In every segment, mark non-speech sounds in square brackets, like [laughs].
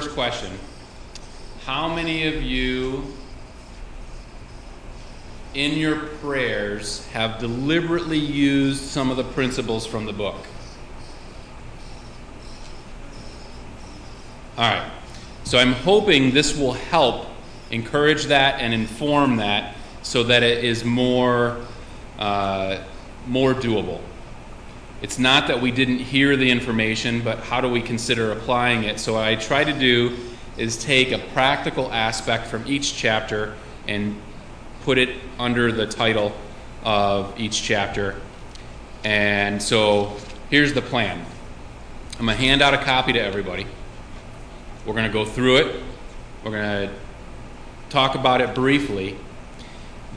first question How many of you in your prayers have deliberately used some of the principles from the book? All right. So I'm hoping this will help encourage that and inform that so that it is more, uh, more doable. It's not that we didn't hear the information, but how do we consider applying it? So, I try to do is take a practical aspect from each chapter and put it under the title of each chapter. And so, here's the plan I'm going to hand out a copy to everybody. We're going to go through it. We're going to talk about it briefly.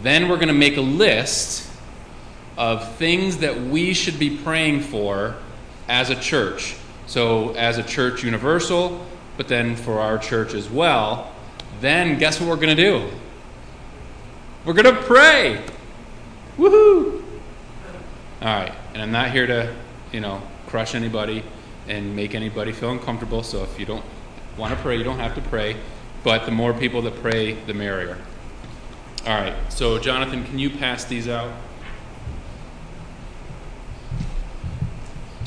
Then we're going to make a list of things that we should be praying for as a church. So, as a church universal, but then for our church as well. Then, guess what we're going to do? We're going to pray. Woohoo! All right. And I'm not here to, you know, crush anybody and make anybody feel uncomfortable. So, if you don't want to pray, you don't have to pray, but the more people that pray, the merrier. All right, so Jonathan, can you pass these out?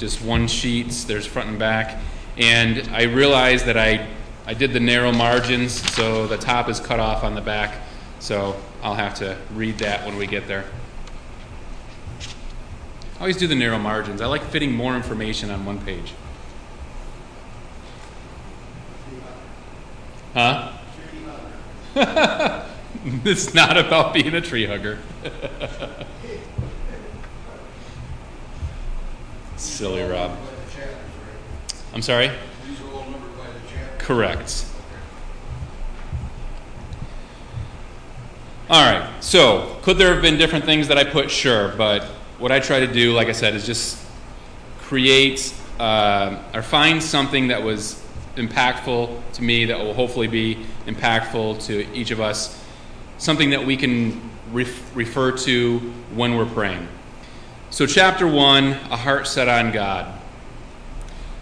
Just one sheet, there's front and back. And I realized that I, I did the narrow margins, so the top is cut off on the back. So I'll have to read that when we get there. I always do the narrow margins. I like fitting more information on one page. Huh? [laughs] it's not about being a tree hugger. [laughs] Silly Rob. I'm sorry? Correct. All right. So, could there have been different things that I put? Sure. But what I try to do, like I said, is just create uh, or find something that was impactful to me that will hopefully be impactful to each of us, something that we can ref- refer to when we're praying. So, chapter one a heart set on God.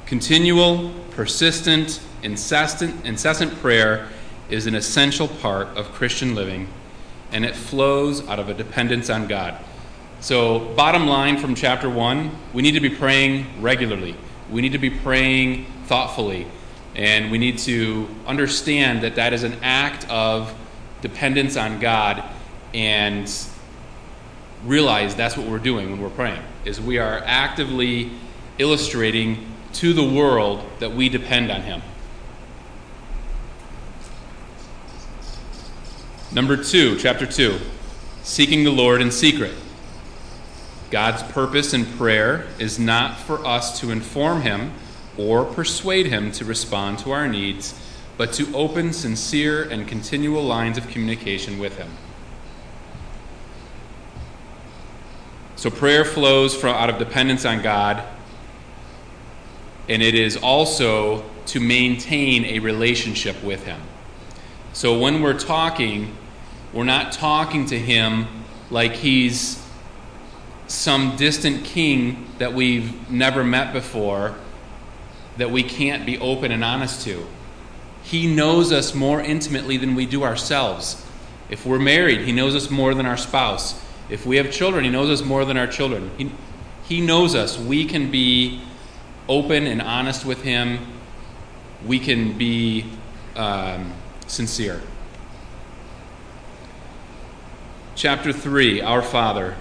Continual, persistent, incessant, incessant prayer is an essential part of Christian living, and it flows out of a dependence on God. So, bottom line from chapter one, we need to be praying regularly. We need to be praying thoughtfully. And we need to understand that that is an act of dependence on God and realize that's what we're doing when we're praying is we are actively illustrating to the world that we depend on him. Number 2, chapter 2, seeking the Lord in secret. God's purpose in prayer is not for us to inform him or persuade him to respond to our needs, but to open sincere and continual lines of communication with him. So prayer flows from out of dependence on God, and it is also to maintain a relationship with him. So when we're talking, we're not talking to him like he's some distant king that we've never met before that we can't be open and honest to. He knows us more intimately than we do ourselves. If we're married, He knows us more than our spouse. If we have children, He knows us more than our children. He, he knows us. We can be open and honest with Him. We can be um, sincere. Chapter 3 Our Father.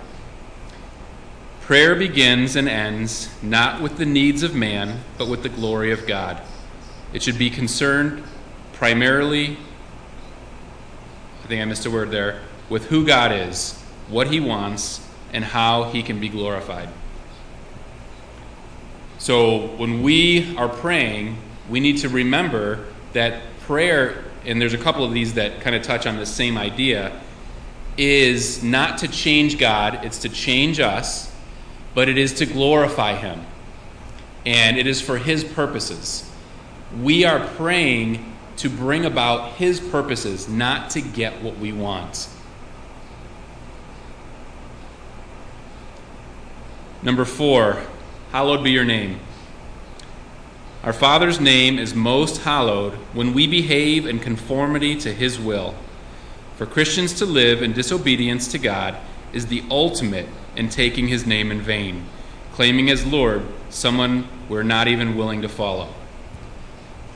Prayer begins and ends not with the needs of man, but with the glory of God. It should be concerned primarily, I think I missed a word there, with who God is, what he wants, and how he can be glorified. So when we are praying, we need to remember that prayer, and there's a couple of these that kind of touch on the same idea, is not to change God, it's to change us but it is to glorify Him. And it is for His purposes. We are praying to bring about His purposes, not to get what we want. Number four, hallowed be your name. Our Father's name is most hallowed when we behave in conformity to His will. For Christians to live in disobedience to God is the ultimate in taking His name in vain, claiming as Lord someone we're not even willing to follow.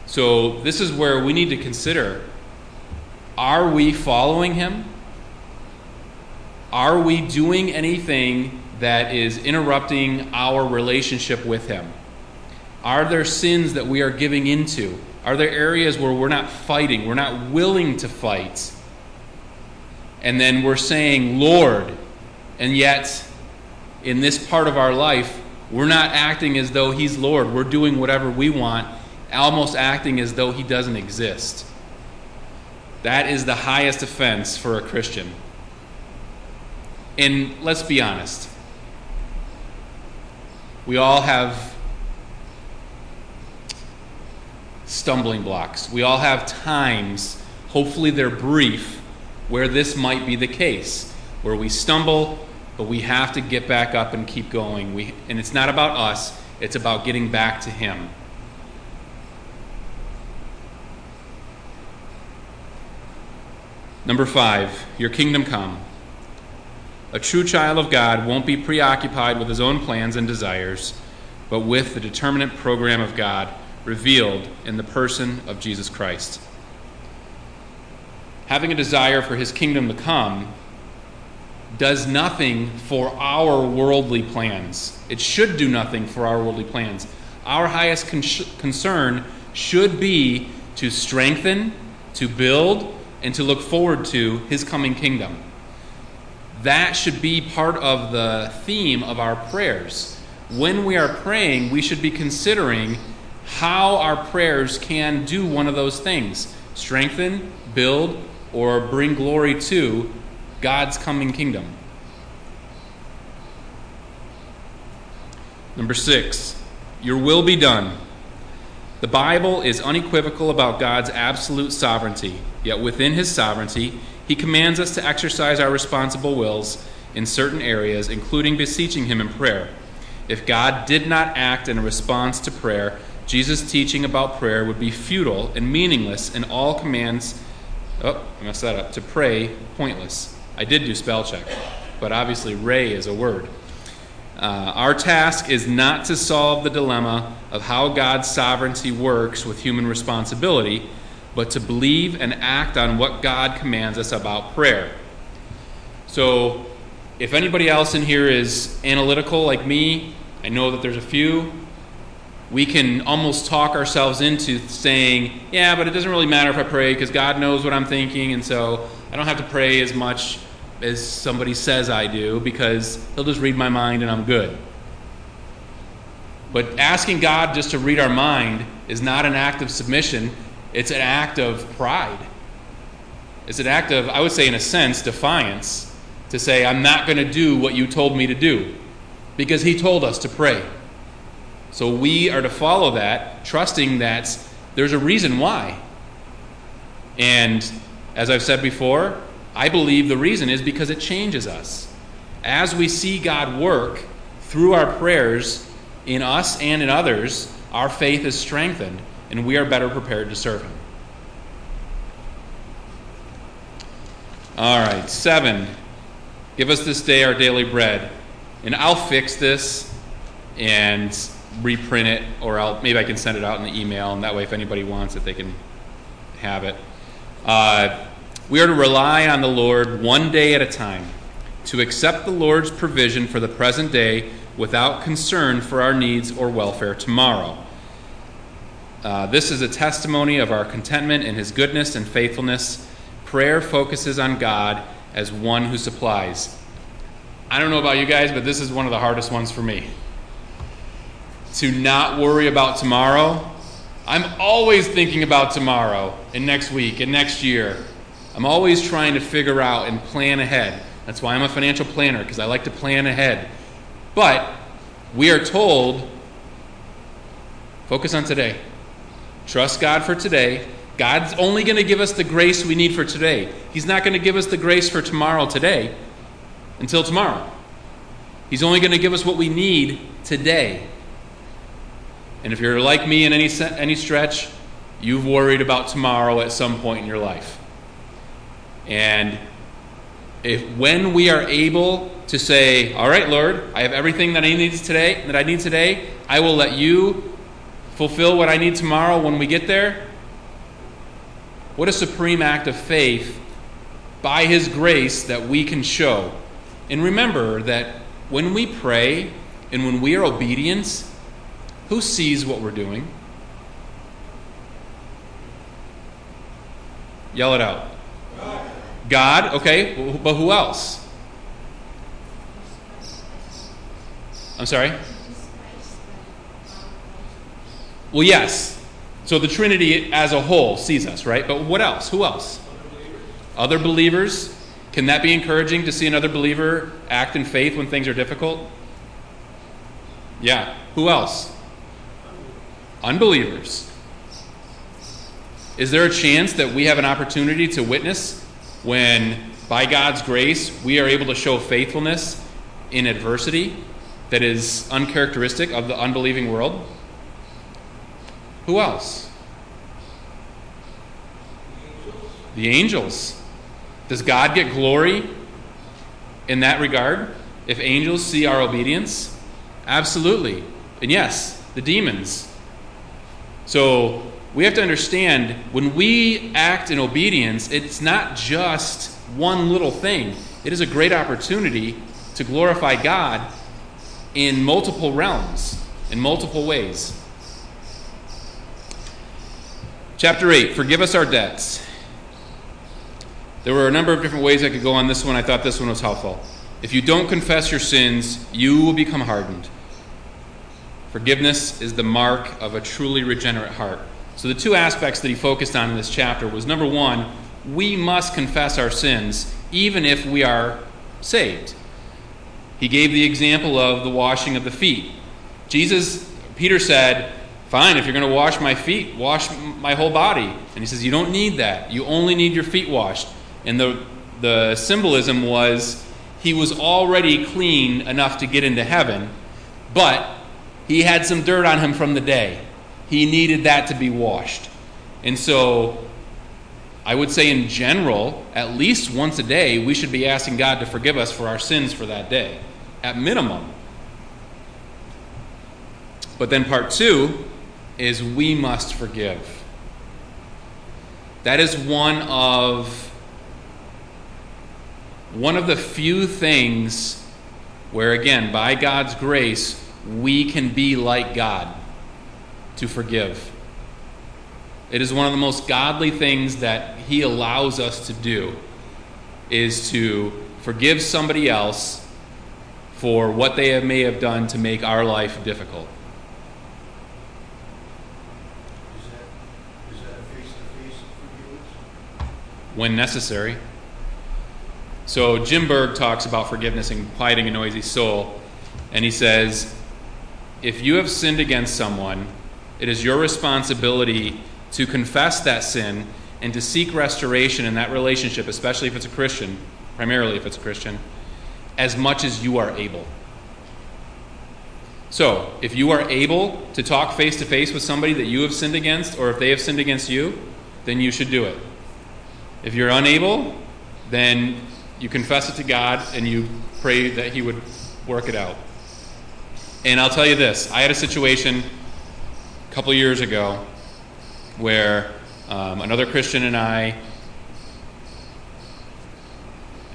So, this is where we need to consider are we following Him? Are we doing anything that is interrupting our relationship with Him? Are there sins that we are giving into? Are there areas where we're not fighting, we're not willing to fight? And then we're saying, Lord, and yet in this part of our life, we're not acting as though He's Lord. We're doing whatever we want, almost acting as though He doesn't exist. That is the highest offense for a Christian. And let's be honest, we all have stumbling blocks. We all have times, hopefully they're brief, where this might be the case, where we stumble, but we have to get back up and keep going. We, and it's not about us, it's about getting back to Him. Number five, your kingdom come. A true child of God won't be preoccupied with his own plans and desires, but with the determinate program of God revealed in the person of Jesus Christ. Having a desire for his kingdom to come does nothing for our worldly plans. It should do nothing for our worldly plans. Our highest con- concern should be to strengthen, to build, and to look forward to his coming kingdom. That should be part of the theme of our prayers. When we are praying, we should be considering how our prayers can do one of those things strengthen, build, or bring glory to God's coming kingdom. Number six, your will be done. The Bible is unequivocal about God's absolute sovereignty, yet within his sovereignty, he commands us to exercise our responsible wills in certain areas, including beseeching him in prayer. If God did not act in response to prayer, Jesus' teaching about prayer would be futile and meaningless, and all commands, oh, I messed that up, to pray pointless. I did do spell check, but obviously, ray is a word. Uh, our task is not to solve the dilemma of how God's sovereignty works with human responsibility, but to believe and act on what God commands us about prayer. So, if anybody else in here is analytical like me, I know that there's a few we can almost talk ourselves into saying, yeah, but it doesn't really matter if I pray because God knows what I'm thinking, and so I don't have to pray as much as somebody says I do because He'll just read my mind and I'm good. But asking God just to read our mind is not an act of submission, it's an act of pride. It's an act of, I would say, in a sense, defiance to say, I'm not going to do what you told me to do because He told us to pray. So we are to follow that, trusting that there's a reason why. And as I've said before, I believe the reason is because it changes us. As we see God work through our prayers in us and in others, our faith is strengthened and we are better prepared to serve Him. All right, seven. Give us this day our daily bread. And I'll fix this and reprint it, or I'll, maybe I can send it out in the email, and that way, if anybody wants it, they can have it. Uh, we are to rely on the Lord one day at a time, to accept the Lord's provision for the present day without concern for our needs or welfare tomorrow. Uh, this is a testimony of our contentment in His goodness and faithfulness. Prayer focuses on God as one who supplies. I don't know about you guys, but this is one of the hardest ones for me to not worry about tomorrow. I'm always thinking about tomorrow and next week and next year. I'm always trying to figure out and plan ahead. That's why I'm a financial planner, because I like to plan ahead. But we are told focus on today. Trust God for today. God's only going to give us the grace we need for today. He's not going to give us the grace for tomorrow today until tomorrow. He's only going to give us what we need today. And if you're like me in any, any stretch, you've worried about tomorrow at some point in your life. And if when we are able to say, "All right, Lord, I have everything that I need today, that I need today. I will let you fulfill what I need tomorrow when we get there." What a supreme act of faith by his grace that we can show. And remember that when we pray and when we are obedient, who sees what we're doing? Yell it out. God, okay, but who else? I'm sorry? Well, yes. So the Trinity as a whole sees us, right? But what else? Who else? Other believers. Can that be encouraging to see another believer act in faith when things are difficult? Yeah. Who else? Unbelievers. Is there a chance that we have an opportunity to witness when, by God's grace, we are able to show faithfulness in adversity that is uncharacteristic of the unbelieving world? Who else? The angels. Does God get glory in that regard if angels see our obedience? Absolutely. And yes, the demons. So we have to understand when we act in obedience, it's not just one little thing, it is a great opportunity to glorify God in multiple realms, in multiple ways. Chapter 8 Forgive us our debts. There were a number of different ways I could go on this one. I thought this one was helpful. If you don't confess your sins, you will become hardened. Forgiveness is the mark of a truly regenerate heart. So the two aspects that he focused on in this chapter was number 1, we must confess our sins even if we are saved. He gave the example of the washing of the feet. Jesus Peter said, Fine, if you're going to wash my feet, wash my whole body. And he says, You don't need that. You only need your feet washed. And the, the symbolism was he was already clean enough to get into heaven, but he had some dirt on him from the day. He needed that to be washed. And so I would say, in general, at least once a day, we should be asking God to forgive us for our sins for that day, at minimum. But then part two is we must forgive. That is one of one of the few things where, again, by God's grace, we can be like God to forgive. It is one of the most godly things that He allows us to do, is to forgive somebody else for what they may have done to make our life difficult. When necessary. So Jim Berg talks about forgiveness and quieting a noisy soul, and he says, if you have sinned against someone, it is your responsibility to confess that sin and to seek restoration in that relationship, especially if it's a Christian, primarily if it's a Christian, as much as you are able. So, if you are able to talk face to face with somebody that you have sinned against, or if they have sinned against you, then you should do it. If you're unable, then you confess it to God and you pray that He would work it out. And I'll tell you this I had a situation a couple years ago where um, another Christian and I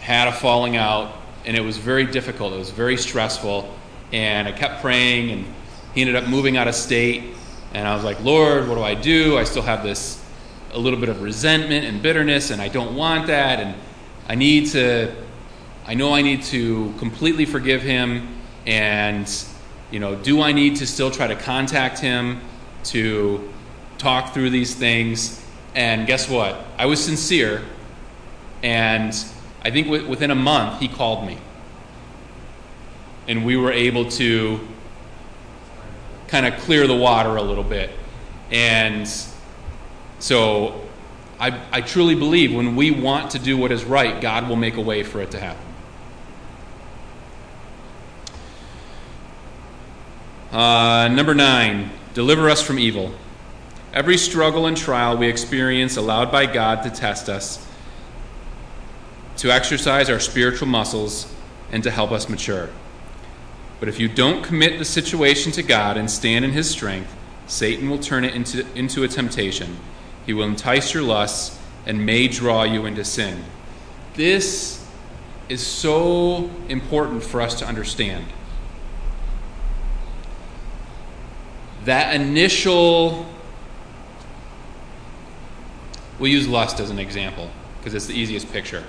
had a falling out, and it was very difficult. It was very stressful. And I kept praying, and he ended up moving out of state. And I was like, Lord, what do I do? I still have this a little bit of resentment and bitterness, and I don't want that. And I need to, I know I need to completely forgive him. And, you know, do I need to still try to contact him to talk through these things? And guess what? I was sincere. And I think within a month, he called me. And we were able to kind of clear the water a little bit. And so I, I truly believe when we want to do what is right, God will make a way for it to happen. Uh, number nine, Deliver us from evil. Every struggle and trial we experience allowed by God to test us, to exercise our spiritual muscles, and to help us mature. But if you don't commit the situation to God and stand in His strength, Satan will turn it into, into a temptation. He will entice your lusts and may draw you into sin. This is so important for us to understand. That initial, we'll use lust as an example because it's the easiest picture.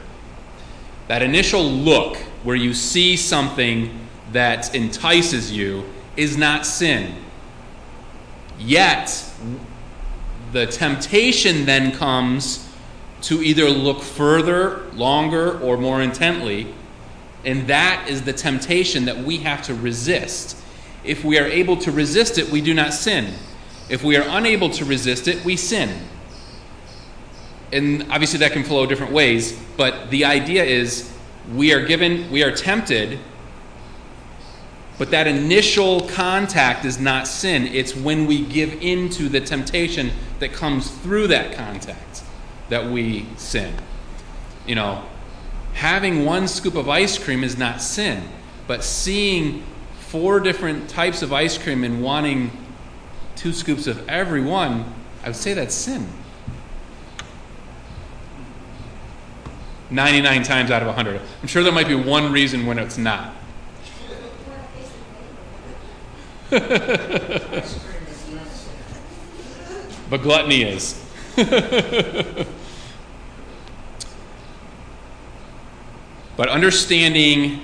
That initial look where you see something that entices you is not sin. Yet, the temptation then comes to either look further, longer, or more intently, and that is the temptation that we have to resist. If we are able to resist it, we do not sin. If we are unable to resist it, we sin. And obviously, that can flow different ways, but the idea is we are given, we are tempted but that initial contact is not sin. It's when we give in to the temptation that comes through that contact that we sin. You know, having one scoop of ice cream is not sin, but seeing four different types of ice cream and wanting two scoops of every one, I would say that's sin. 99 times out of 100. I'm sure there might be one reason when it's not. [laughs] but gluttony is. [laughs] but understanding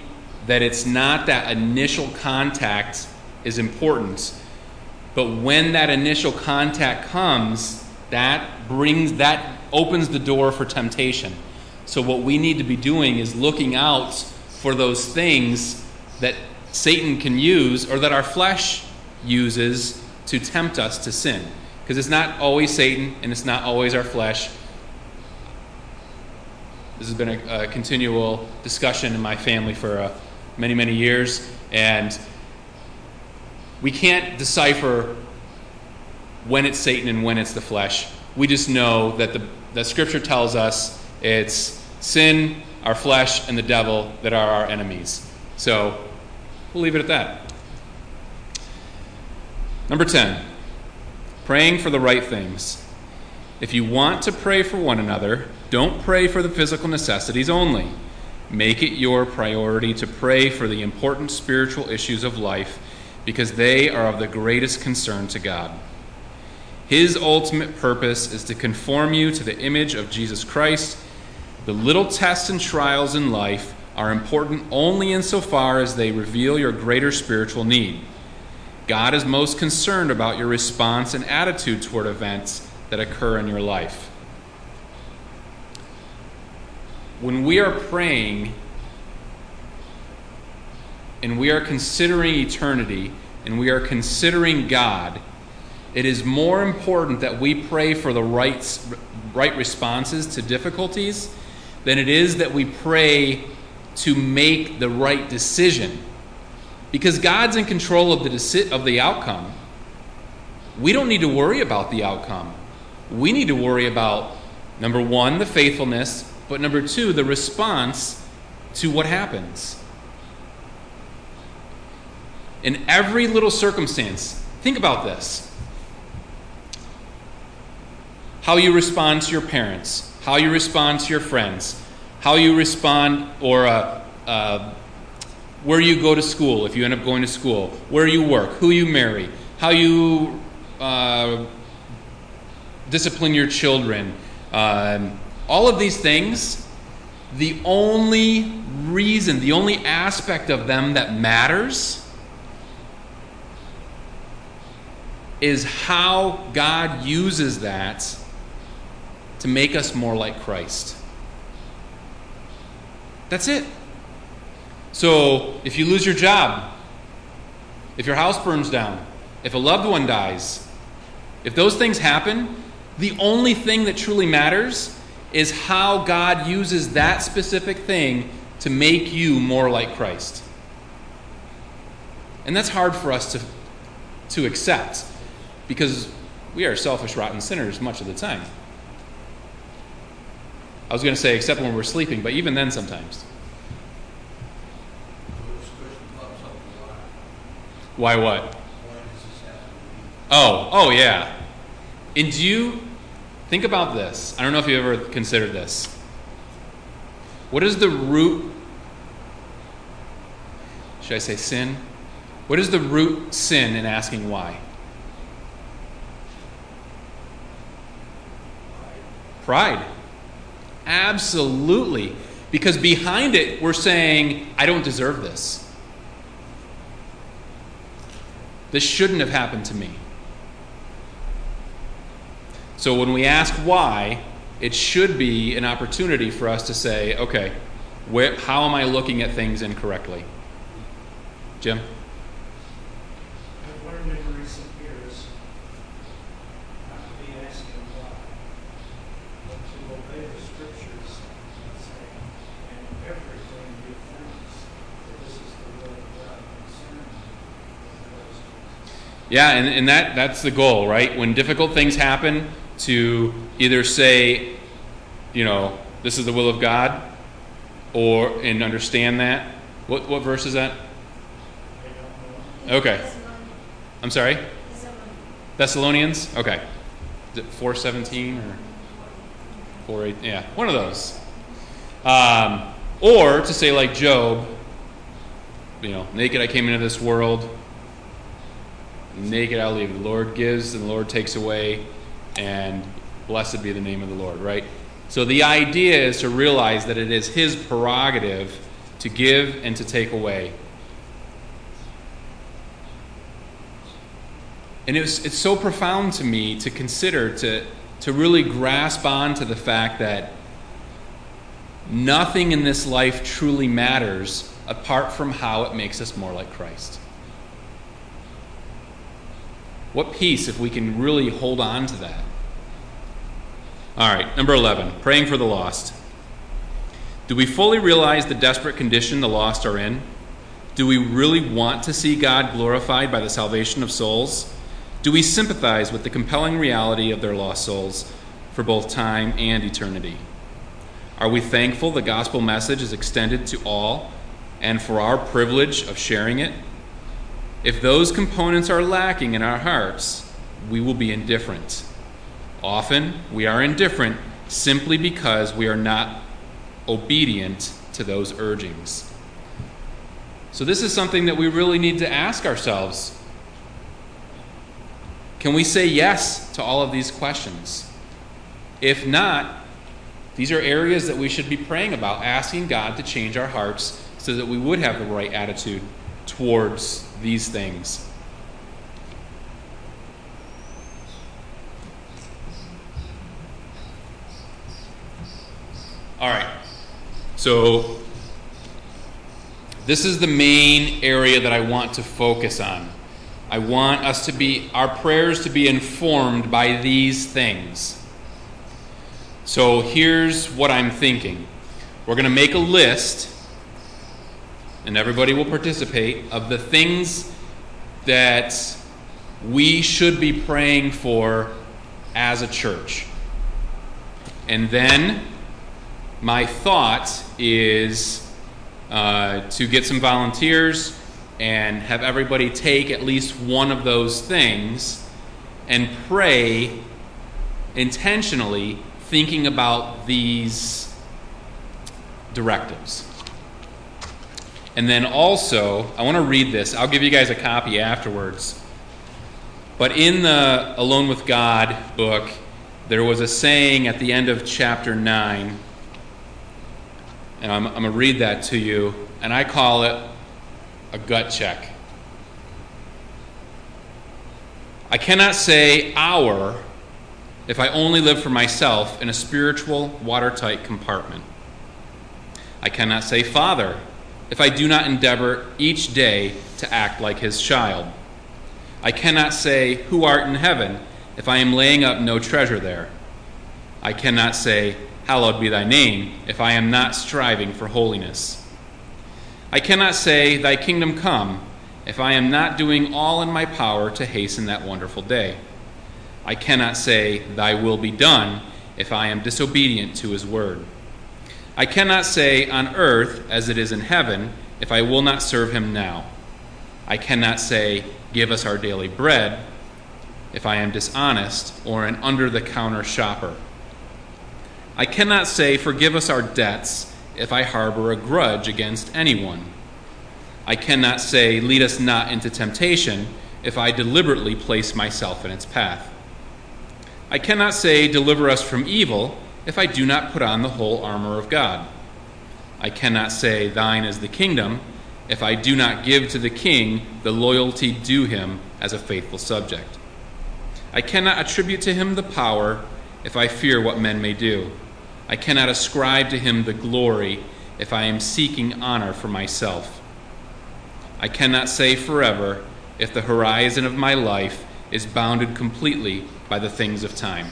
that it's not that initial contact is important. But when that initial contact comes, that brings that opens the door for temptation. So what we need to be doing is looking out for those things that Satan can use or that our flesh uses to tempt us to sin. Because it's not always Satan and it's not always our flesh. This has been a, a continual discussion in my family for uh, many, many years. And we can't decipher when it's Satan and when it's the flesh. We just know that the that Scripture tells us it's sin, our flesh, and the devil that are our enemies. So We'll leave it at that. Number 10, praying for the right things. If you want to pray for one another, don't pray for the physical necessities only. Make it your priority to pray for the important spiritual issues of life because they are of the greatest concern to God. His ultimate purpose is to conform you to the image of Jesus Christ. The little tests and trials in life are important only insofar as they reveal your greater spiritual need. God is most concerned about your response and attitude toward events that occur in your life. When we are praying and we are considering eternity and we are considering God, it is more important that we pray for the right, right responses to difficulties than it is that we pray to make the right decision. Because God's in control of the, deci- of the outcome. We don't need to worry about the outcome. We need to worry about, number one, the faithfulness, but number two, the response to what happens. In every little circumstance, think about this how you respond to your parents, how you respond to your friends, how you respond, or uh, uh, where you go to school if you end up going to school, where you work, who you marry, how you uh, discipline your children, um, all of these things, the only reason, the only aspect of them that matters is how God uses that to make us more like Christ. That's it. So if you lose your job, if your house burns down, if a loved one dies, if those things happen, the only thing that truly matters is how God uses that specific thing to make you more like Christ. And that's hard for us to, to accept. because we are selfish, rotten sinners much of the time. I was going to say, except when we're sleeping, but even then sometimes. Why what? Oh, oh yeah. And do you think about this? I don't know if you ever considered this. What is the root? Should I say sin? What is the root sin in asking why? Pride. Absolutely. Because behind it, we're saying, I don't deserve this. This shouldn't have happened to me. So when we ask why, it should be an opportunity for us to say, okay, where, how am I looking at things incorrectly? Jim? Yeah, and, and that, that's the goal, right? When difficult things happen, to either say, you know, this is the will of God, or and understand that. What, what verse is that? Okay. I'm sorry? Thessalonians? Okay. Is it 417 or 48? Yeah, one of those. Um, or to say, like Job, you know, naked I came into this world, naked I'll leave. The Lord gives and the Lord takes away, and blessed be the name of the Lord, right? So the idea is to realize that it is His prerogative to give and to take away. And it was, it's so profound to me to consider, to, to really grasp on to the fact that nothing in this life truly matters apart from how it makes us more like Christ. What peace if we can really hold on to that? All right, number 11, praying for the lost. Do we fully realize the desperate condition the lost are in? Do we really want to see God glorified by the salvation of souls? Do we sympathize with the compelling reality of their lost souls for both time and eternity? Are we thankful the gospel message is extended to all and for our privilege of sharing it? If those components are lacking in our hearts, we will be indifferent. Often, we are indifferent simply because we are not obedient to those urgings. So, this is something that we really need to ask ourselves. Can we say yes to all of these questions? If not, these are areas that we should be praying about, asking God to change our hearts so that we would have the right attitude towards these things. All right. So, this is the main area that I want to focus on. I want us to be, our prayers to be informed by these things. So, here's what I'm thinking we're going to make a list and everybody will participate, of the things that we should be praying for as a church. And then my thought is uh, to get some volunteers and have everybody take at least one of those things and pray intentionally thinking about these directives. And then also, I want to read this. I'll give you guys a copy afterwards. But in the Alone with God book, there was a saying at the end of chapter 9, and I'm, I'm going to read that to you, and I call it a gut check. I cannot say our if I only live for myself in a spiritual, watertight compartment. I cannot say Father if I do not endeavor each day to act like his child. I cannot say, Who art in heaven, if I am laying up no treasure there. I cannot say, Hallowed be thy name, if I am not striving for holiness. I cannot say, Thy kingdom come, if I am not doing all in my power to hasten that wonderful day. I cannot say, Thy will be done, if I am disobedient to his word. I cannot say, On earth as it is in heaven, if I will not serve him now. I cannot say, Give us our daily bread, if I am dishonest or an under the counter shopper. I cannot say, Forgive us our debts, if I harbor a grudge against anyone. I cannot say, Lead us not into temptation, if I deliberately place myself in its path. I cannot say, Deliver us from evil, if I do not put on the whole armor of God. I cannot say, Thine is the kingdom, if I do not give to the king the loyalty due him as a faithful subject. I cannot attribute to him the power if I fear what men may do. I cannot ascribe to him the glory if I am seeking honor for myself. I cannot say forever if the horizon of my life is bounded completely by the things of time.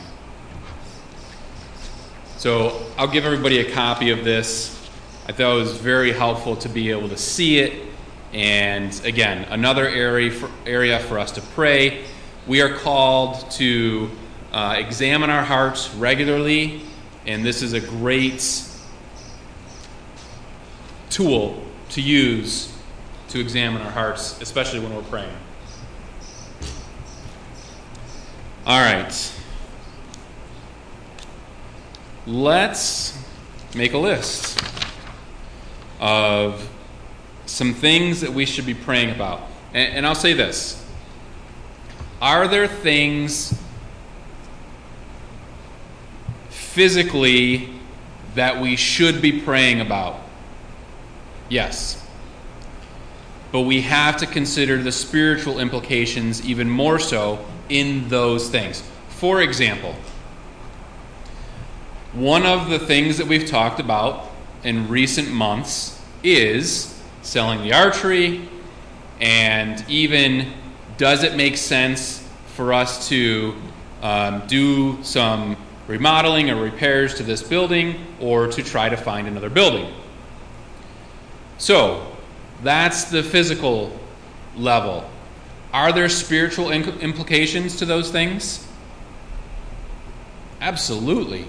So I'll give everybody a copy of this. I thought it was very helpful to be able to see it. And again, another area for, area for us to pray. We are called to uh, examine our hearts regularly, and this is a great tool to use to examine our hearts, especially when we're praying. All right. Let's make a list of some things that we should be praying about. And, and I'll say this Are there things physically that we should be praying about? Yes. But we have to consider the spiritual implications even more so in those things. For example, one of the things that we've talked about in recent months is selling the archery, and even does it make sense for us to um, do some remodeling or repairs to this building or to try to find another building? So, that's the physical level. Are there spiritual implications to those things? Absolutely.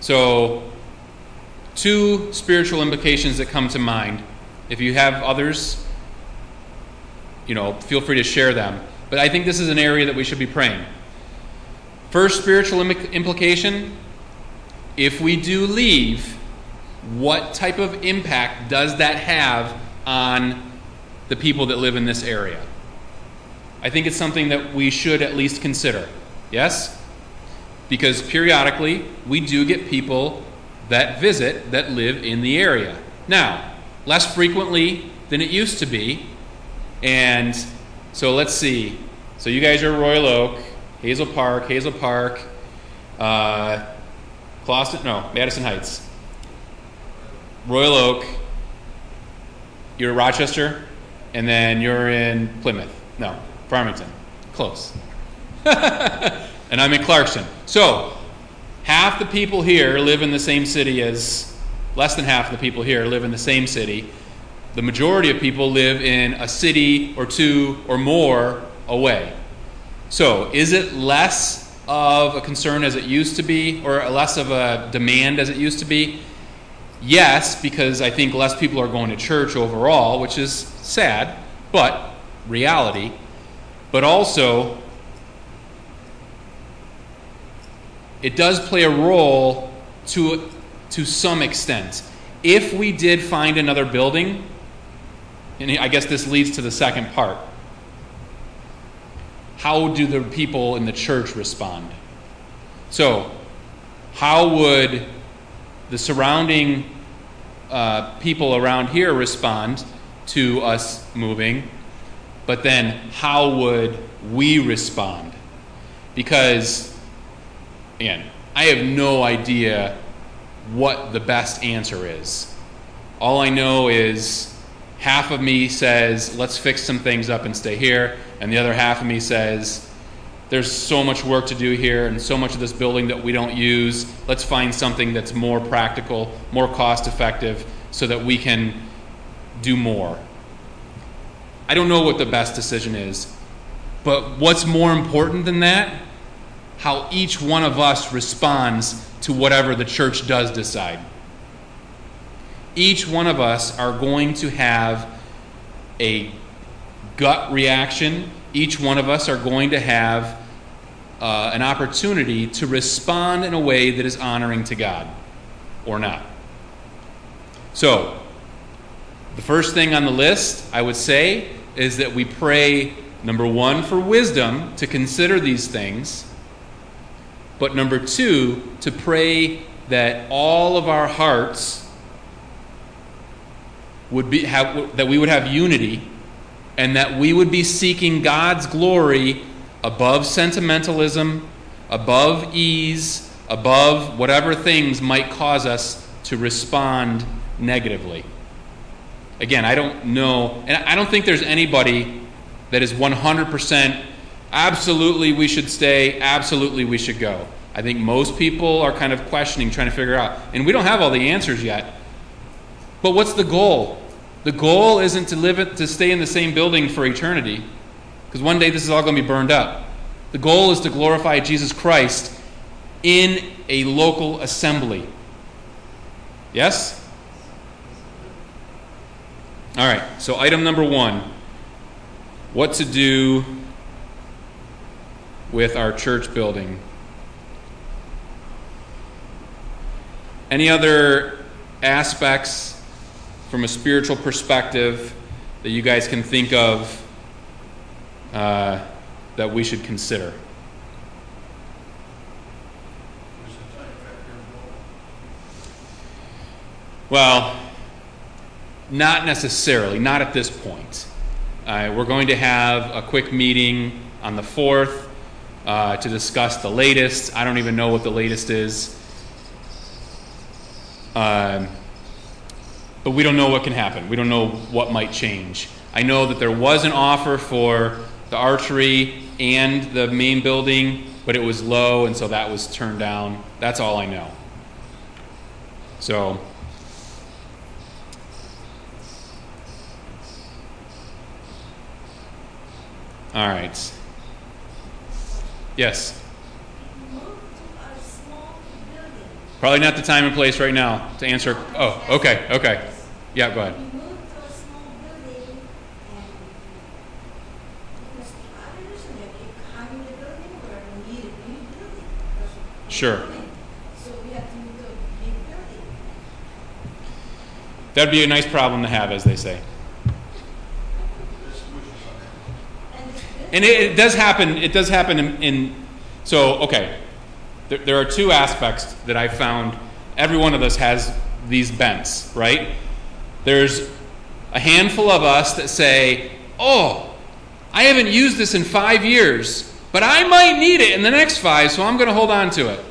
So, two spiritual implications that come to mind. If you have others, you know, feel free to share them. But I think this is an area that we should be praying. First spiritual implication if we do leave, what type of impact does that have on the people that live in this area? I think it's something that we should at least consider. Yes? Because periodically we do get people that visit that live in the area. Now, less frequently than it used to be. And so let's see. So you guys are Royal Oak, Hazel Park, Hazel Park, uh, no, Madison Heights. Royal Oak, you're Rochester, and then you're in Plymouth. No, Farmington. Close. [laughs] and I'm in Clarkston. So, half the people here live in the same city as, less than half of the people here live in the same city. The majority of people live in a city or two or more away. So, is it less of a concern as it used to be, or less of a demand as it used to be? Yes, because I think less people are going to church overall, which is sad, but reality. But also, it does play a role to, to some extent. If we did find another building, and I guess this leads to the second part how do the people in the church respond? So, how would the surrounding uh, people around here respond to us moving, but then how would we respond? Because, again, I have no idea what the best answer is. All I know is half of me says, let's fix some things up and stay here, and the other half of me says, there's so much work to do here and so much of this building that we don't use. Let's find something that's more practical, more cost effective, so that we can do more. I don't know what the best decision is. But what's more important than that? How each one of us responds to whatever the church does decide. Each one of us are going to have a gut reaction. Each one of us are going to have uh, an opportunity to respond in a way that is honoring to God or not. So, the first thing on the list I would say is that we pray, number one, for wisdom to consider these things, but number two, to pray that all of our hearts would be have, that we would have unity and that we would be seeking God's glory above sentimentalism, above ease, above whatever things might cause us to respond negatively. Again, I don't know, and I don't think there's anybody that is 100% absolutely we should stay, absolutely we should go. I think most people are kind of questioning, trying to figure out. And we don't have all the answers yet. But what's the goal? The goal isn't to live it, to stay in the same building for eternity, because one day this is all going to be burned up. The goal is to glorify Jesus Christ in a local assembly. Yes? All right, so item number one what to do with our church building. Any other aspects from a spiritual perspective that you guys can think of uh, that we should consider? Well, not necessarily, not at this point. Uh, we're going to have a quick meeting on the 4th uh, to discuss the latest. I don't even know what the latest is. Um, but we don't know what can happen. We don't know what might change. I know that there was an offer for the archery and the main building, but it was low, and so that was turned down. That's all I know. So All right. Yes. Probably not the time and place right now to answer. Oh, okay, okay. Yeah, go ahead. Sure. That'd be a nice problem to have, as they say. And it, it, does happen. It does happen in. in so okay, there, there are two aspects that I found. Every one of us has these bents, right? There's a handful of us that say, "Oh, I haven't used this in five years, but I might need it in the next five, so I'm going to hold on to it."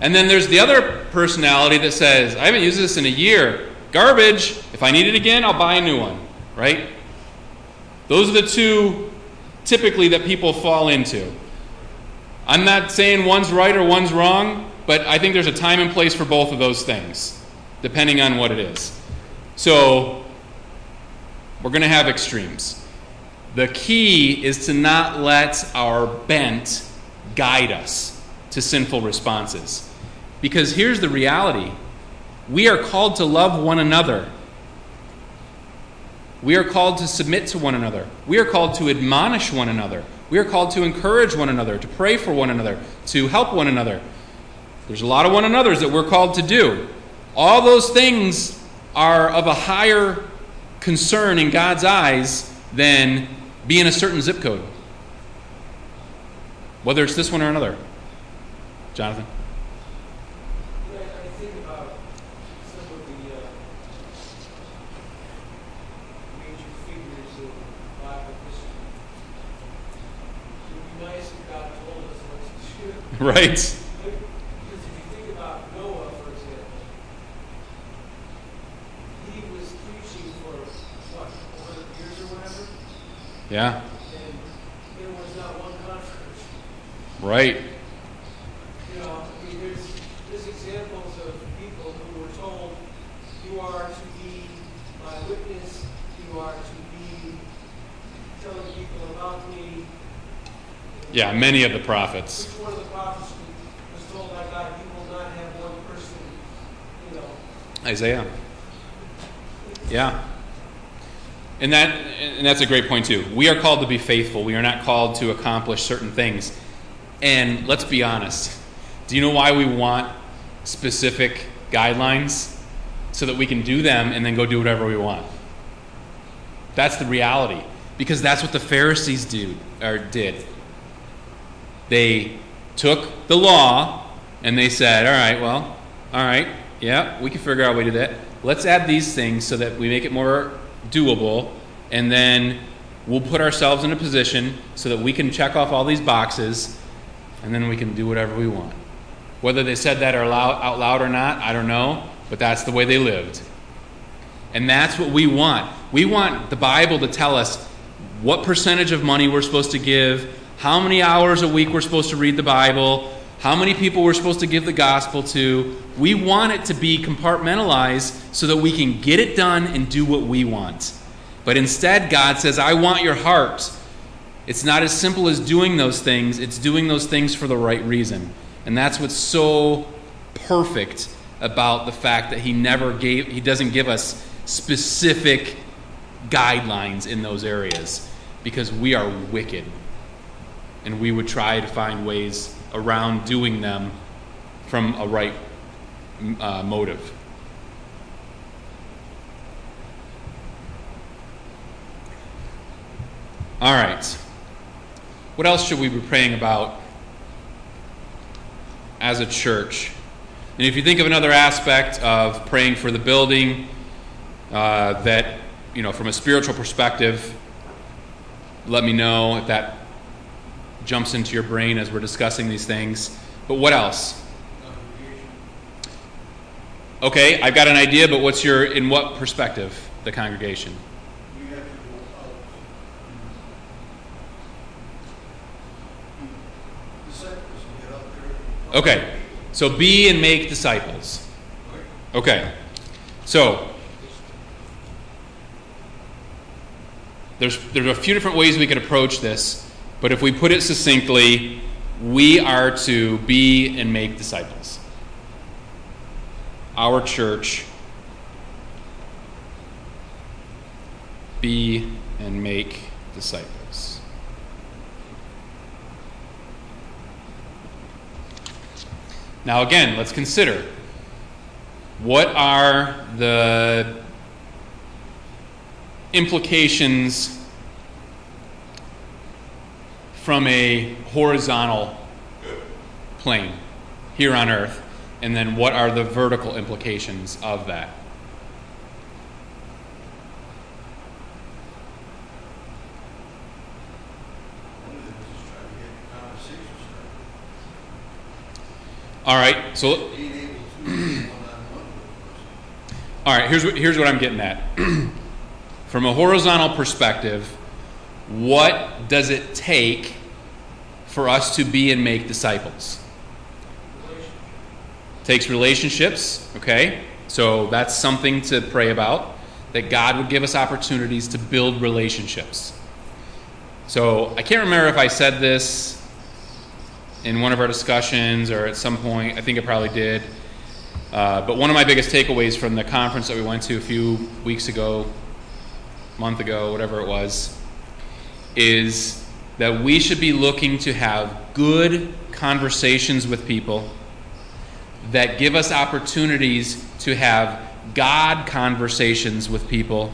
And then there's the other personality that says, "I haven't used this in a year. Garbage. If I need it again, I'll buy a new one." Right? Those are the two typically that people fall into. I'm not saying one's right or one's wrong, but I think there's a time and place for both of those things, depending on what it is. So, we're going to have extremes. The key is to not let our bent guide us to sinful responses. Because here's the reality we are called to love one another we are called to submit to one another. We are called to admonish one another. We are called to encourage one another, to pray for one another, to help one another. There's a lot of one another's that we're called to do. All those things are of a higher concern in God's eyes than being a certain zip code. Whether it's this one or another. Jonathan? Right. Because if you think about Noah, for example, he was preaching for what, 400 years or [laughs] whatever? Yeah. Right. You know, I mean, there's, there's examples of people who were told, you are to be my witness, you are to be telling people about me, Yeah, many of the prophets. Which one of the prophets was told by God, you will not have one person, you know, Isaiah. Yeah. And that and that's a great point too. We are called to be faithful. We are not called to accomplish certain things. And let's be honest. Do you know why we want specific guidelines? So that we can do them and then go do whatever we want. That's the reality. Because that's what the Pharisees do or did. They took the law and they said, All right, well, all right, yeah, we can figure out a way to do that. Let's add these things so that we make it more doable, and then we'll put ourselves in a position so that we can check off all these boxes, and then we can do whatever we want. Whether they said that out loud or not, I don't know, but that's the way they lived. And that's what we want. We want the Bible to tell us what percentage of money we're supposed to give, how many hours a week we're supposed to read the Bible, how many people we're supposed to give the gospel to. We want it to be compartmentalized so that we can get it done and do what we want. But instead, God says, I want your heart. It's not as simple as doing those things, it's doing those things for the right reason. And that's what's so perfect about the fact that he never gave he doesn't give us specific guidelines in those areas because we are wicked and we would try to find ways around doing them from a right uh, motive. All right. What else should we be praying about as a church? And if you think of another aspect of praying for the building, uh, that, you know, from a spiritual perspective, let me know if that jumps into your brain as we're discussing these things. But what else? Okay, I've got an idea, but what's your, in what perspective, the congregation? Okay, so be and make disciples. Okay, so there's, there's a few different ways we could approach this. But if we put it succinctly, we are to be and make disciples. Our church, be and make disciples. Now, again, let's consider what are the implications from a horizontal plane here on earth, and then what are the vertical implications of that? All right, so. All right, here's what, here's what I'm getting at. [clears throat] From a horizontal perspective, what does it take for us to be and make disciples? Takes relationships, okay? So that's something to pray about. That God would give us opportunities to build relationships. So I can't remember if I said this in one of our discussions or at some point. I think I probably did. Uh, but one of my biggest takeaways from the conference that we went to a few weeks ago, month ago, whatever it was, is that we should be looking to have good conversations with people that give us opportunities to have God conversations with people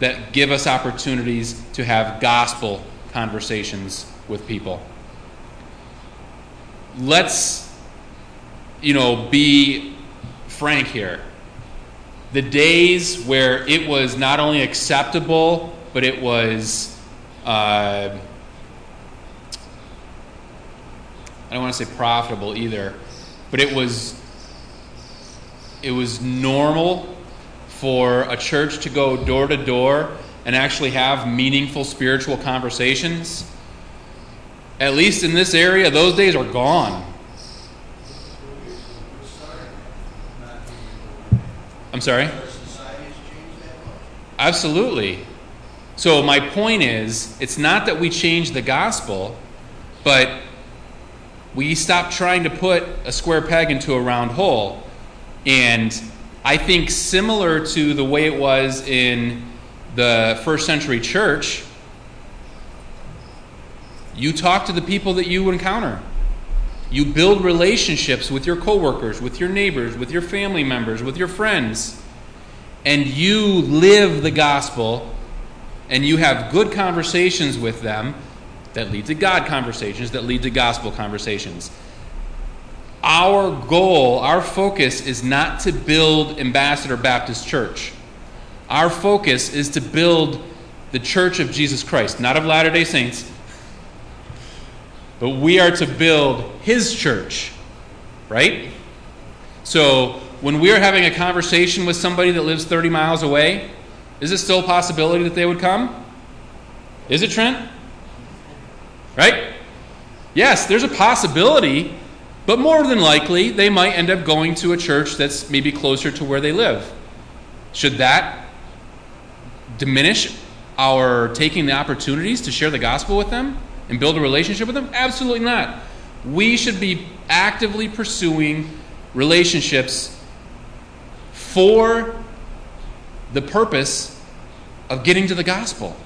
that give us opportunities to have gospel conversations with people. Let's, you know, be frank here. The days where it was not only acceptable, but it was uh, I don't want to say profitable either, but it was it was normal for a church to go door to door and actually have meaningful spiritual conversations. At least in this area, those days are gone. I'm sorry? Absolutely. So, my point is, it's not that we change the gospel, But we stop trying to put a square peg into a round hole. And I think similar to the way it was in the first century church, you talk to the people that you encounter. You build relationships with your coworkers, with your neighbors, with your family members, with your friends. And you live the gospel and you have good conversations with them that lead to God conversations, that lead to gospel conversations. Our goal, our focus is not to build Ambassador Baptist Church. Our focus is to build the church of Jesus Christ, not of Latter day Saints, but we are to build His church, right? So when we are having a conversation with somebody that lives 30 miles away, is it still a possibility that they would come? Is it, Trent? Right? Yes, there's a possibility, but more than likely, they might end up going to a church that's maybe closer to where they live. Should that diminish our taking the opportunities to share the gospel with them and build a relationship with them? Absolutely not. We should be actively pursuing relationships for the purpose of getting to the gospel.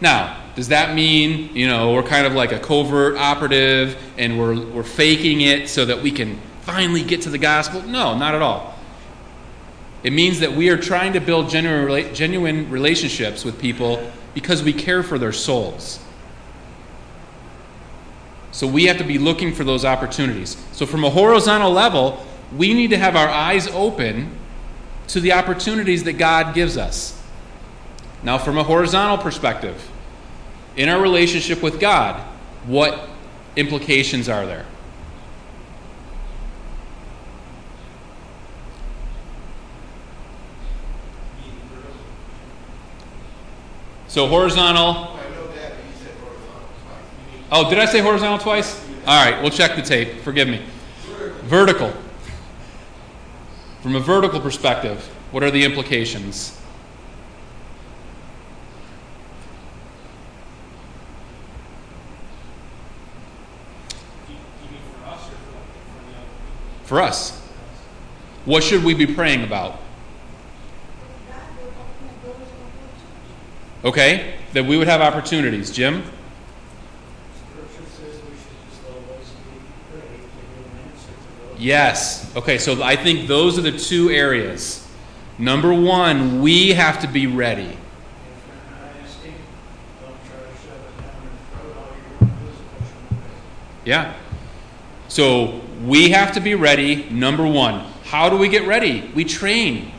Now, does that mean, you know, we're kind of like a covert operative and we're, we're faking it so that we can finally get to the gospel? No, not at all. It means that we are trying to build genuine, genuine relationships with people because we care for their souls. So we have to be looking for those opportunities. So, from a horizontal level, we need to have our eyes open to the opportunities that God gives us. Now, from a horizontal perspective, in our relationship with God, what implications are there? So horizontal. Oh, did I say horizontal twice? All right, we'll check the tape. Forgive me. Vertical. From a vertical perspective, what are the implications? For us. What should we be praying about? Okay, that we would have opportunities. Jim? Yes. Okay, so I think those are the two areas. Number one, we have to be ready. Yeah. So we have to be ready. Number one. How do we get ready? We train.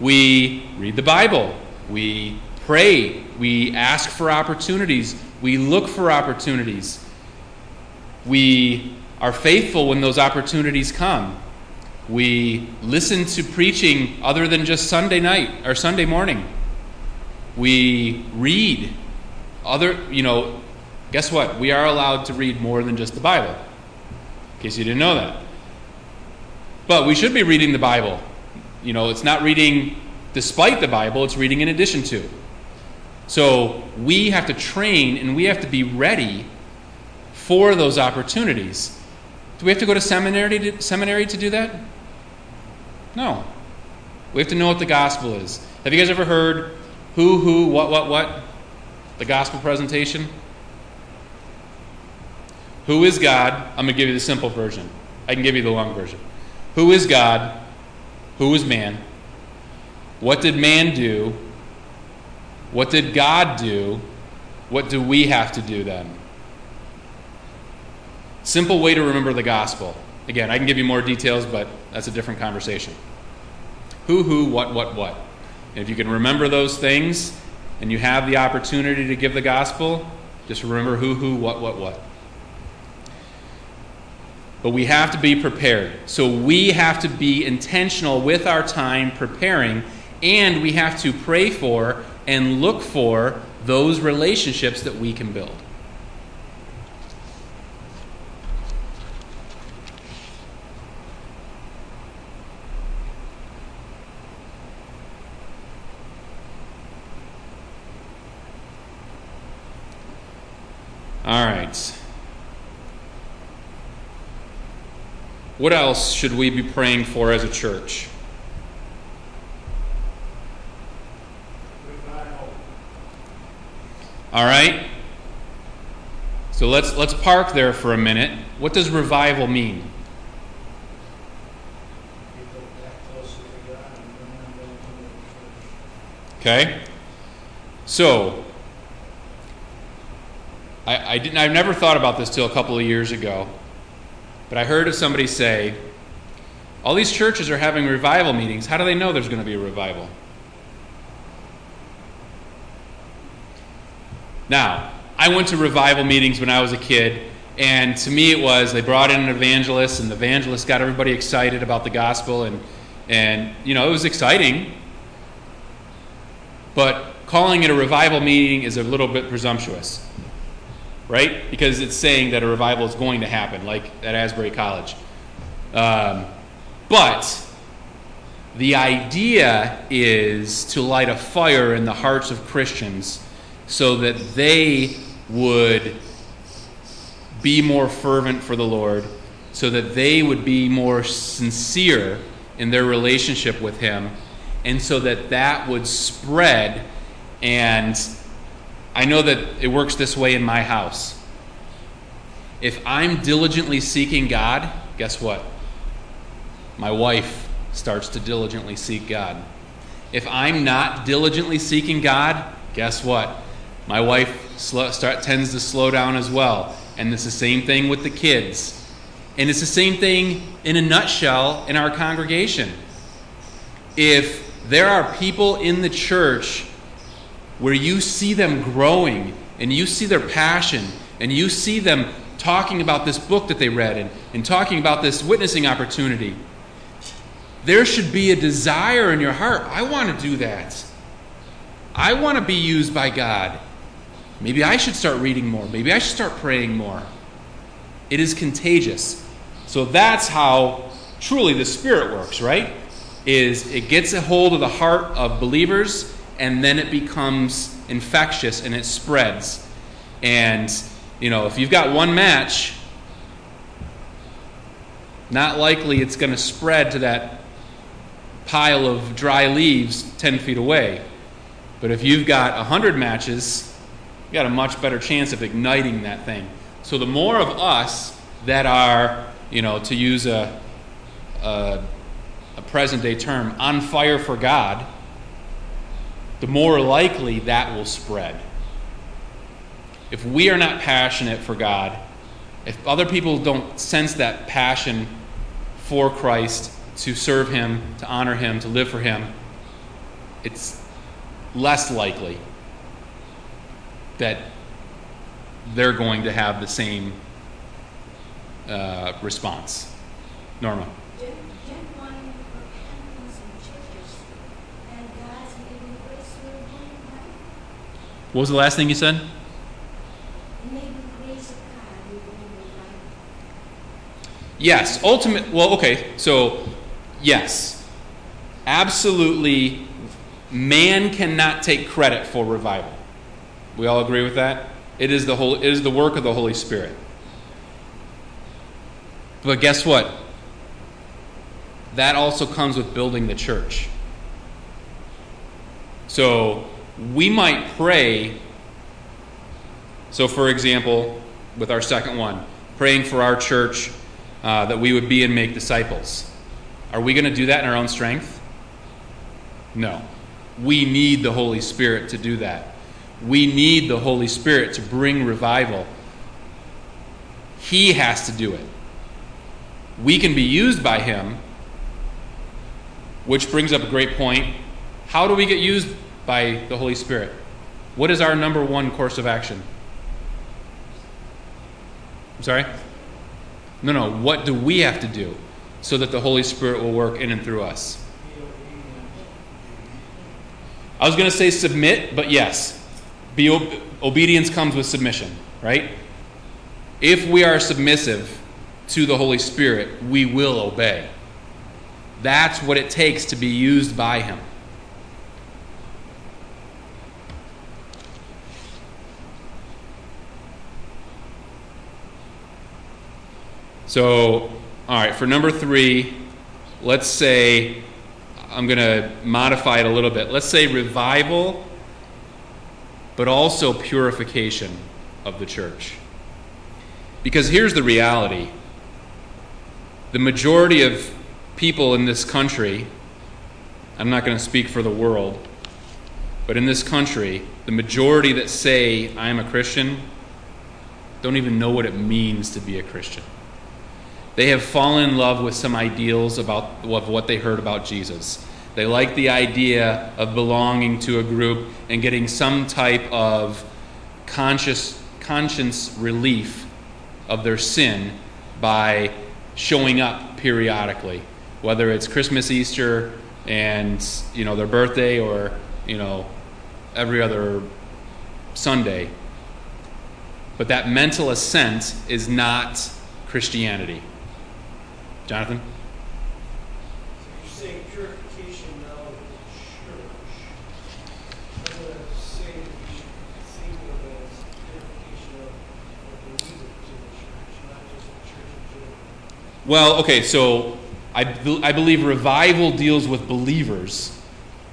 We read the Bible. We pray. We ask for opportunities. We look for opportunities. We are faithful when those opportunities come. We listen to preaching other than just Sunday night or Sunday morning. We read other, you know, guess what? We are allowed to read more than just the Bible. In case you didn't know that. But we should be reading the Bible. You know, it's not reading despite the Bible, it's reading in addition to. So we have to train and we have to be ready for those opportunities. Do we have to go to seminary to, seminary to do that? No. We have to know what the gospel is. Have you guys ever heard who, who, what, what, what? The gospel presentation? Who is God? I'm going to give you the simple version. I can give you the long version. Who is God? Who is man? What did man do? What did God do? What do we have to do then? Simple way to remember the gospel. Again, I can give you more details, but that's a different conversation. Who, who, what, what, what. And if you can remember those things and you have the opportunity to give the gospel, just remember who, who, what, what, what. But we have to be prepared. So we have to be intentional with our time preparing, and we have to pray for and look for those relationships that we can build. All right. What else should we be praying for as a church? All right. So let's let's park there for a minute. What does revival mean? Okay. So I, I didn't I've never thought about this till a couple of years ago. But I heard of somebody say, all these churches are having revival meetings. How do they know there's going to be a revival? Now, I went to revival meetings when I was a kid, and to me it was they brought in an evangelist, and the evangelist got everybody excited about the gospel, and, and you know, it was exciting. But calling it a revival meeting is a little bit presumptuous, right? Because it's saying that a revival is going to happen, like at Asbury College. Um, but the idea is to light a fire in the hearts of Christians so that they would be more fervent for the Lord, so that they would be more sincere in their relationship with Him, and so that that would spread. And I know that it works this way in my house. If I'm diligently seeking God, guess what? My wife starts to diligently seek God. If I'm not diligently seeking God, guess what? My wife slow, start, tends to slow down as well. And it's the same thing with the kids. And it's the same thing in a nutshell in our congregation. If there are people in the church where you see them growing and you see their passion and you see them talking about this book that they read and, and talking about this witnessing opportunity, there should be a desire in your heart. I want to do that. I want to be used by God. Maybe I should start reading more. Maybe I should start praying more. It is contagious. So that's how truly the Spirit works, right? Is it gets a hold of the heart of believers and then it becomes infectious and it spreads. And, you know, if you've got one match, not likely it's going to spread to that pile of dry leaves 10 feet away. But if you've got 100 matches, you've got a much better chance of igniting that thing. So the more of us that are, you know, to use a, a, a present day term, on fire for God, the more likely that will spread. If we are not passionate for God, if other people don't sense that passion for Christ, to serve Him, to honor Him, to live for Him, it's less likely that they're going to have the same uh, response. Norma. What was the last thing you said? Yes, ultimate. Well, okay, so yes, absolutely. Man cannot take credit for revival. We all agree with that? It is the whole it is the work of the Holy Spirit. But guess what? That also comes with building the church. So we might pray. So, for example, with our second one, praying for our church uh, that we would be and make disciples. Are we going to do that in our own strength? No. We need the Holy Spirit to do that. We need the Holy Spirit to bring revival. He has to do it. We can be used by Him, which brings up a great point. How do we get used by the Holy Spirit? What is our number one course of action? I'm sorry? No, no. What do we have to do so that the Holy Spirit will work in and through us? I was going to say submit, but yes, be obedience comes with submission, right? If we are submissive to the Holy Spirit, we will obey. That's what it takes to be used by Him. So, All right, for number three, let's say, I'm going to modify it a little bit. Let's say revival, but also purification of the church. Because here's the reality the majority of people in this country, I'm not going to speak for the world, but in this country, the majority that say, I am a Christian, don't even know what it means to be a Christian. They have fallen in love with some ideals about of what they heard about Jesus. They like the idea of belonging to a group and getting some type of conscious conscience relief of their sin by showing up periodically, whether it's Christmas, Easter, and you know their birthday, or you know every other Sunday. But that mental assent is not Christianity. Jonathan? So you're saying purification now of the church. I'm going to say that we should think of it as purification of of believers in the church, not just the church in general. Well, okay, so I, be- I believe revival deals with believers,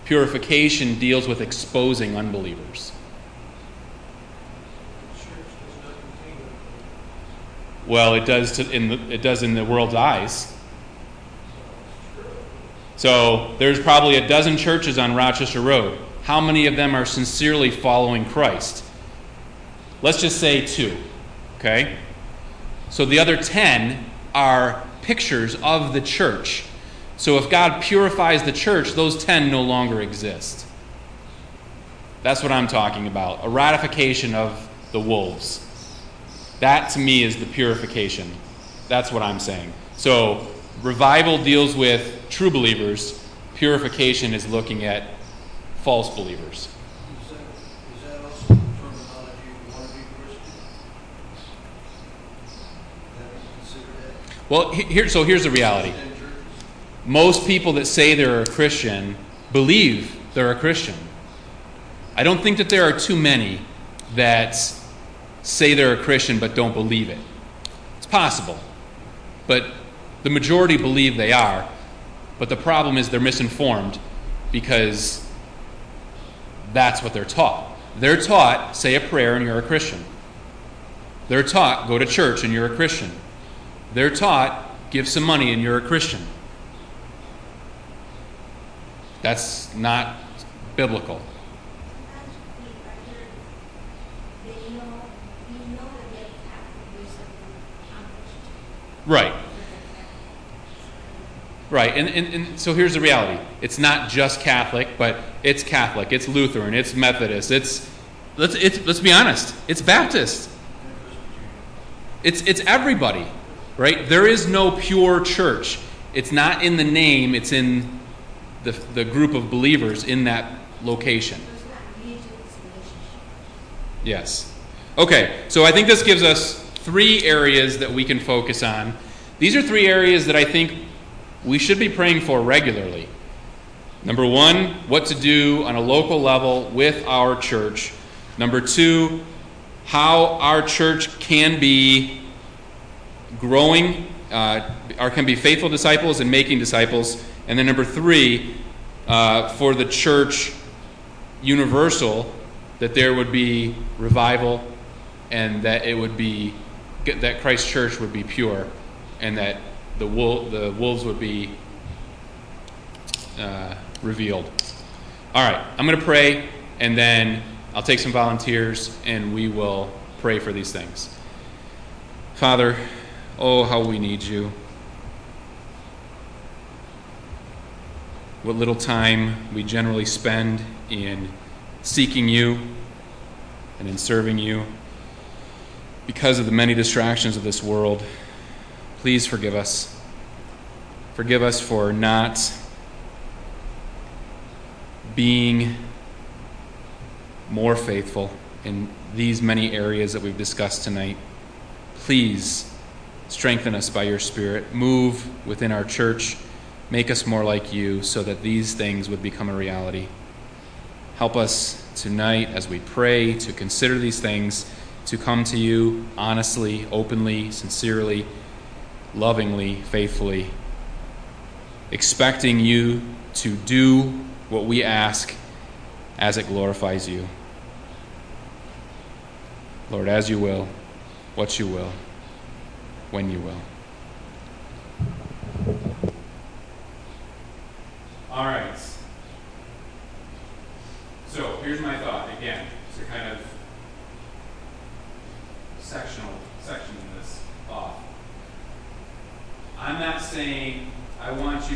purification deals with exposing unbelievers. The church does not contain it. Well, it does, to, in the, it does in the world's eyes. So there's probably a dozen churches on Rochester Road. How many of them are sincerely following Christ? Let's just say two, okay? So the other 10 are pictures of the church. So if God purifies the church, those 10 no longer exist. That's what I'm talking about. A ratification of the wolves. That to me is the purification. That's what I'm saying. So revival deals with true believers, purification is looking at false believers. Is that, is that also the terminology of wannabe Christian? That is that? Well, here, so here's the reality. Most people that say they're a Christian believe they're a Christian. I don't think that there are too many that say they're a Christian but don't believe it. It's possible. But the majority believe they are. But the problem is they're misinformed because that's what they're taught. They're taught, say a prayer and you're a Christian. They're taught, go to church and you're a Christian. They're taught, give some money and you're a Christian. That's not biblical. Right. Right, and, and, and so here's the reality. It's not just Catholic, but it's Catholic, it's Lutheran, it's Methodist, it's let's it's, let's be honest, it's Baptist. It's it's everybody, right? There is no pure church. It's not in the name, it's in the, the group of believers in that location. Yes. Okay, so I think this gives us three areas that we can focus on. These are three areas that I think we should be praying for regularly. Number one, what to do on a local level with our church. Number two, how our church can be growing, uh, or can be faithful disciples and making disciples. And then number three, uh, for the church universal, that there would be revival and that it would be that Christ Church would be pure and that the the wolves would be uh, revealed. All right, I'm going to pray and then I'll take some volunteers and we will pray for these things. Father, oh how we need you. What little time we generally spend in seeking you and in serving you because of the many distractions of this world. Please forgive us. Forgive us for not being more faithful in these many areas that we've discussed tonight. Please strengthen us by your Spirit. Move within our church. Make us more like you so that these things would become a reality. Help us tonight as we pray to consider these things, to come to you honestly, openly, sincerely lovingly, faithfully, expecting you to do what we ask as it glorifies you. Lord, as you will, what you will, when you will. All right. So here's my thought again to kind of sectional section of this off. I'm not saying I want you